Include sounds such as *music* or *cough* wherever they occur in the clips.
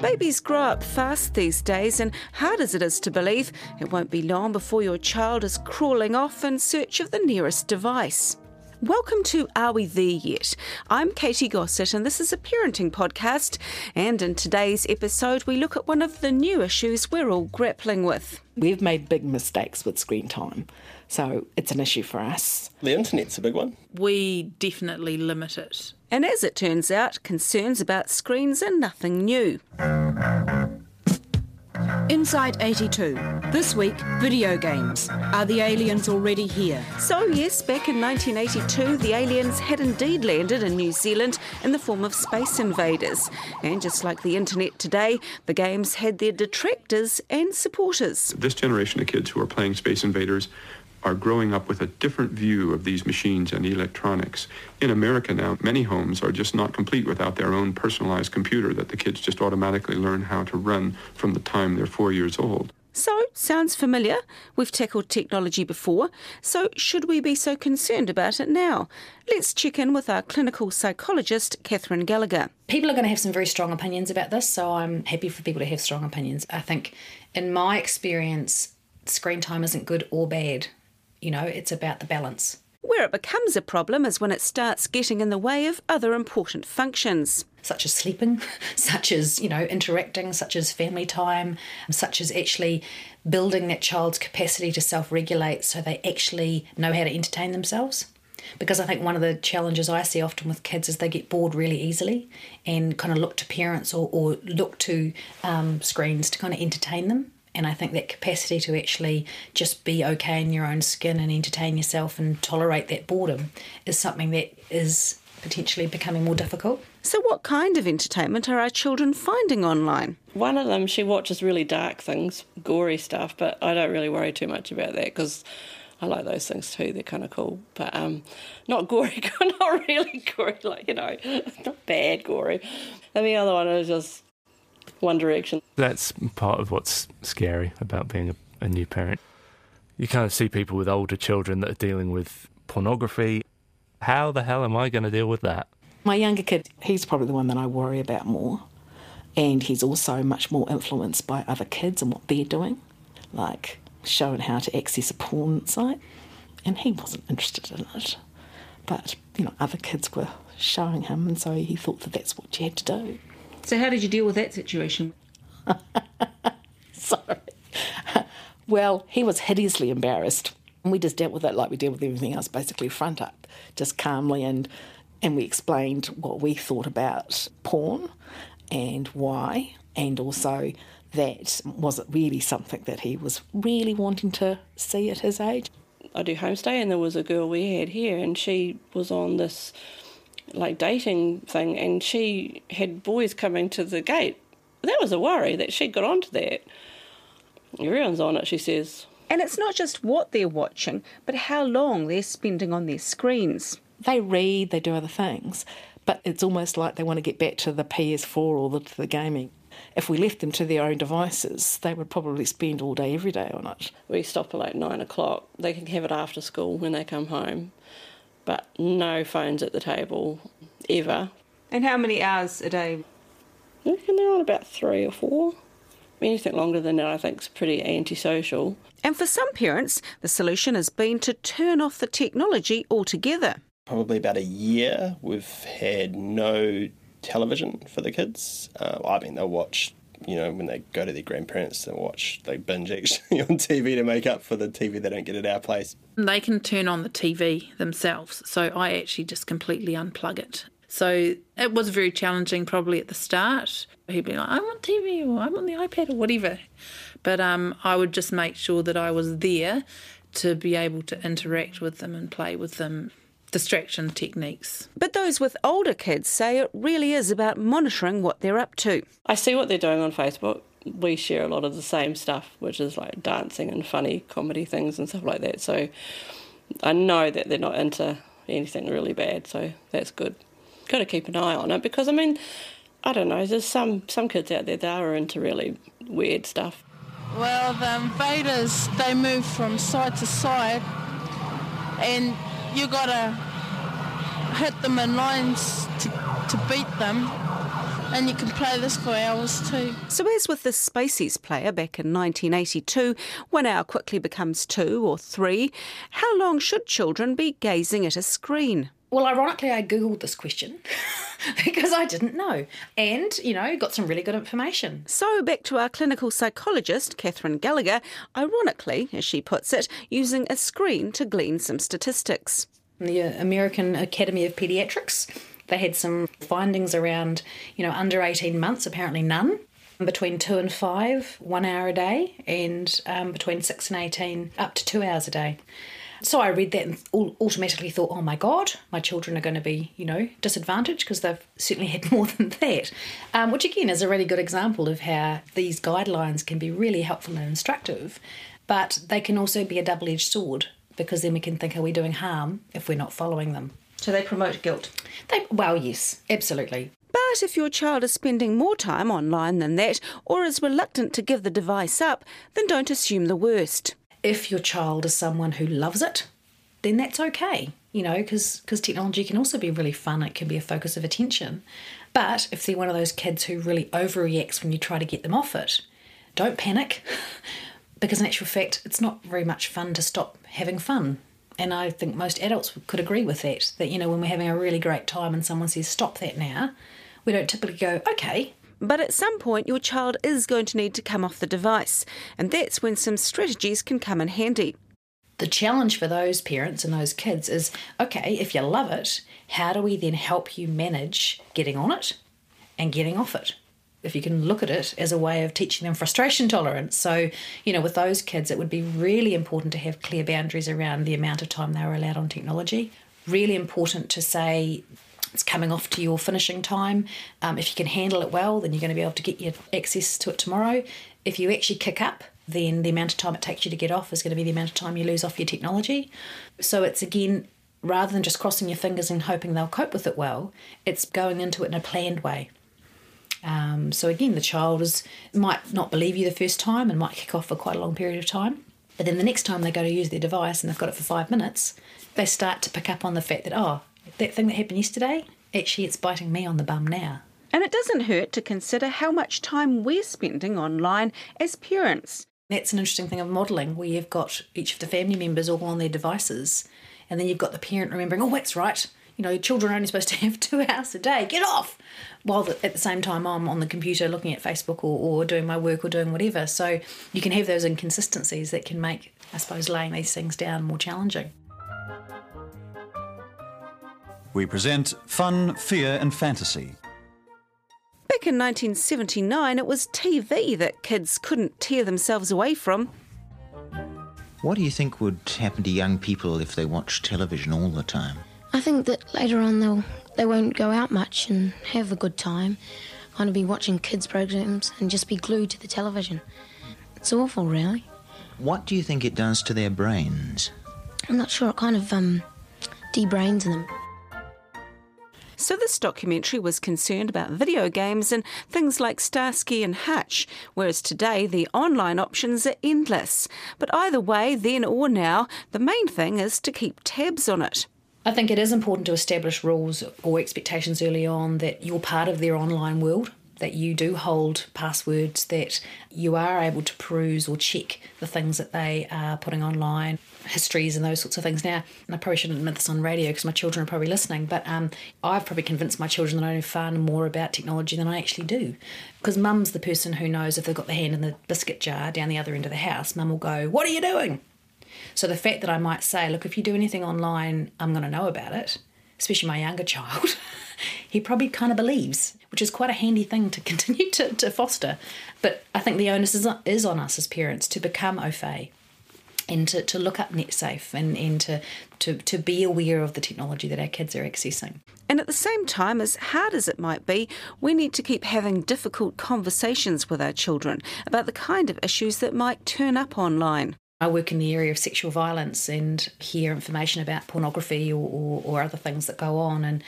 Babies grow up fast these days, and hard as it is to believe, it won't be long before your child is crawling off in search of the nearest device. Welcome to Are We There Yet? I'm Katy Gosset, and this is a parenting podcast. And in today's episode, we look at one of the new issues we're all grappling with. We've made big mistakes with screen time, so it's an issue for us. The internet's a big one. We definitely limit it. And as it turns out, concerns about screens are nothing new. Inside 82. This week, video games. Are the aliens already here? So, yes, back in 1982, the aliens had indeed landed in New Zealand in the form of space invaders. And just like the internet today, the games had their detractors and supporters. This generation of kids who are playing Space Invaders are growing up with a different view of these machines and electronics. In America now, many homes are just not complete without their own personalized computer that the kids just automatically learn how to run from the time they're four years old. So, sounds familiar. We've tackled technology before, so should we be so concerned about it now? Let's check in with our clinical psychologist, Catherine Gallagher. People are going to have some very strong opinions about this, so I'm happy for people to have strong opinions. I think, in my experience, screen time isn't good or bad. You know, it's about the balance. Where it becomes a problem is when it starts getting in the way of other important functions. Such as sleeping, *laughs* such as, you know, interacting, such as family time, such as actually building that child's capacity to self regulate so they actually know how to entertain themselves. Because I think one of the challenges I see often with kids is they get bored really easily and kind of look to parents or, or look to um, screens to kind of entertain them. And I think that capacity to actually just be okay in your own skin and entertain yourself and tolerate that boredom is something that is potentially becoming more difficult. So, what kind of entertainment are our children finding online? One of them, she watches really dark things, gory stuff, but I don't really worry too much about that because I like those things too. They're kind of cool, but um, not gory, *laughs* not really gory, like you know, *laughs* not bad gory. And the other one is just one Direction. That's part of what's scary about being a, a new parent. You kind of see people with older children that are dealing with pornography. How the hell am I going to deal with that? My younger kid, he's probably the one that I worry about more. And he's also much more influenced by other kids and what they're doing, like showing how to access a porn site. And he wasn't interested in it. But, you know, other kids were showing him, and so he thought that that's what you had to do. So, how did you deal with that situation? *laughs* Sorry. well, he was hideously embarrassed. And we just dealt with it like we deal with everything else, basically front up, just calmly. And, and we explained what we thought about porn and why, and also that was it really something that he was really wanting to see at his age. I do homestay, and there was a girl we had here, and she was on this like dating thing, and she had boys coming to the gate. That was a worry that she got onto that. Everyone's on it, she says. And it's not just what they're watching, but how long they're spending on their screens. They read, they do other things, but it's almost like they want to get back to the PS4 or the, the gaming. If we left them to their own devices, they would probably spend all day, every day on it. We stop at like nine o'clock. They can have it after school when they come home but no phones at the table ever. And how many hours a day? I reckon they're on about three or four. Anything longer than that, I think, is pretty antisocial. And for some parents, the solution has been to turn off the technology altogether. Probably about a year, we've had no television for the kids. Uh, I mean, they'll watch you know, when they go to their grandparents to watch, they binge actually *laughs* on TV to make up for the TV they don't get at our place. They can turn on the TV themselves, so I actually just completely unplug it. So it was very challenging probably at the start. He'd be like, I'm on TV or I'm on the iPad or whatever. But um, I would just make sure that I was there to be able to interact with them and play with them. Distraction techniques. But those with older kids say it really is about monitoring what they're up to. I see what they're doing on Facebook. We share a lot of the same stuff, which is like dancing and funny comedy things and stuff like that. So I know that they're not into anything really bad, so that's good. Got to keep an eye on it because I mean, I don't know. There's some some kids out there that are into really weird stuff. Well, the invaders they move from side to side, and you gotta hit them in lines to, to beat them. And you can play this for hours too. So, as with the Spacies player back in 1982, one hour quickly becomes two or three. How long should children be gazing at a screen? Well, ironically, I Googled this question *laughs* *laughs* because I didn't know. And, you know, got some really good information. So, back to our clinical psychologist, Catherine Gallagher, ironically, as she puts it, using a screen to glean some statistics. The uh, American Academy of Pediatrics, they had some findings around, you know, under 18 months, apparently none. Between two and five, one hour a day, and um, between six and 18, up to two hours a day. So I read that and automatically thought, oh my God, my children are going to be, you know, disadvantaged because they've certainly had more than that. Um, which again is a really good example of how these guidelines can be really helpful and instructive, but they can also be a double edged sword because then we can think, are we doing harm if we're not following them? So they promote guilt. They, well, yes, absolutely. But if your child is spending more time online than that, or is reluctant to give the device up, then don't assume the worst if your child is someone who loves it, then that's okay, you know, because technology can also be really fun. It can be a focus of attention. But if they're one of those kids who really overreacts when you try to get them off it, don't panic, *laughs* because in actual fact, it's not very much fun to stop having fun. And I think most adults could agree with that. That, you know, when we're having a really great time and someone says, stop that now, we don't typically go, okay, but at some point, your child is going to need to come off the device, and that's when some strategies can come in handy. The challenge for those parents and those kids is okay, if you love it, how do we then help you manage getting on it and getting off it? If you can look at it as a way of teaching them frustration tolerance. So, you know, with those kids, it would be really important to have clear boundaries around the amount of time they were allowed on technology. Really important to say it's coming off to your finishing time. Um, if you can handle it well, then you're going to be able to get your access to it tomorrow. If you actually kick up, then the amount of time it takes you to get off is going to be the amount of time you lose off your technology. So it's again, rather than just crossing your fingers and hoping they'll cope with it well, it's going into it in a planned way. Um, so again, the child is might not believe you the first time and might kick off for quite a long period of time. But then the next time they go to use their device and they've got it for five minutes, they start to pick up on the fact that, oh, that thing that happened yesterday, actually, it's biting me on the bum now. And it doesn't hurt to consider how much time we're spending online as parents. That's an interesting thing of modelling, where you've got each of the family members all on their devices, and then you've got the parent remembering, oh, that's right, you know, children are only supposed to have *laughs* two hours a day, get off! While at the same time I'm on the computer looking at Facebook or, or doing my work or doing whatever. So you can have those inconsistencies that can make, I suppose, laying these things down more challenging. We present Fun, Fear and Fantasy. Back in 1979, it was TV that kids couldn't tear themselves away from. What do you think would happen to young people if they watch television all the time? I think that later on they'll they won't go out much and have a good time. Kind of be watching kids programs and just be glued to the television. It's awful, really. What do you think it does to their brains? I'm not sure. It kind of um, debrains them. So, this documentary was concerned about video games and things like Starsky and Hutch, whereas today the online options are endless. But either way, then or now, the main thing is to keep tabs on it. I think it is important to establish rules or expectations early on that you're part of their online world that you do hold passwords, that you are able to peruse or check the things that they are putting online, histories and those sorts of things. Now, and I probably shouldn't admit this on radio because my children are probably listening, but um, I've probably convinced my children that I know far more about technology than I actually do. Because mum's the person who knows if they've got the hand in the biscuit jar down the other end of the house, mum will go, What are you doing? So the fact that I might say, Look, if you do anything online, I'm going to know about it, especially my younger child. *laughs* he probably kind of believes, which is quite a handy thing to *laughs* continue to, to foster. But I think the onus is on, is on us as parents to become au fait and to, to look up NetSafe and, and to, to, to be aware of the technology that our kids are accessing. And at the same time, as hard as it might be, we need to keep having difficult conversations with our children about the kind of issues that might turn up online. I work in the area of sexual violence and hear information about pornography or, or, or other things that go on. And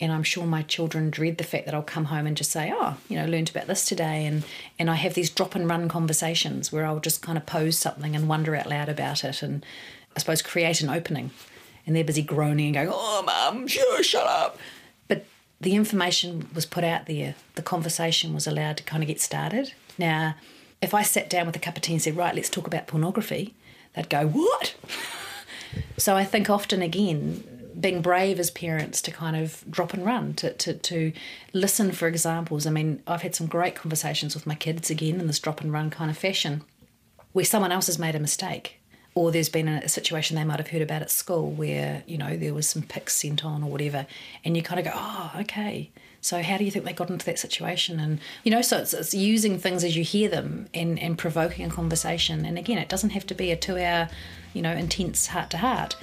and I'm sure my children dread the fact that I'll come home and just say, "Oh, you know, learned about this today," and and I have these drop and run conversations where I'll just kind of pose something and wonder out loud about it, and I suppose create an opening, and they're busy groaning and going, "Oh, mum, sure, shut up," but the information was put out there, the conversation was allowed to kind of get started. Now, if I sat down with a cup of tea and said, "Right, let's talk about pornography," they'd go, "What?" *laughs* so I think often again being brave as parents to kind of drop and run, to, to, to listen for examples. I mean, I've had some great conversations with my kids again in this drop and run kind of fashion where someone else has made a mistake or there's been a, situation they might have heard about at school where, you know, there was some pics sent on or whatever. And you kind of go, oh, okay. So how do you think they got into that situation? And, you know, so it's, it's using things as you hear them and, and provoking a conversation. And again, it doesn't have to be a two hour, you know, intense heart to heart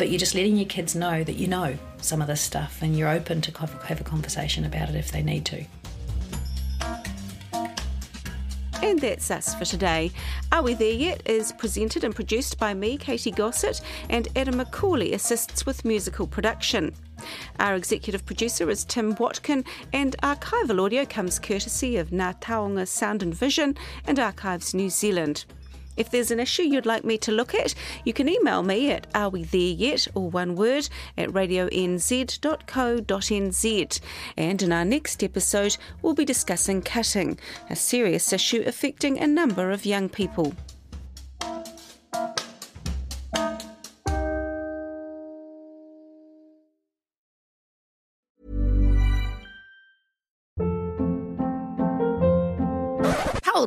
but you're just letting your kids know that you know some of this stuff and you're open to have a conversation about it if they need to. And that's us for today. Are We There Yet is presented and produced by me, Katy Gosset, and Adam McCauley assists with musical production. Our executive producer is Tim Watkin, and archival audio comes courtesy of Ngā Taonga Sound and Vision and Archives New Zealand. If there's an issue you'd like me to look at, you can email me at are we there yet, or one word, at radionz.co.nz. And in our next episode, we'll be discussing cutting, a serious issue affecting a number of young people.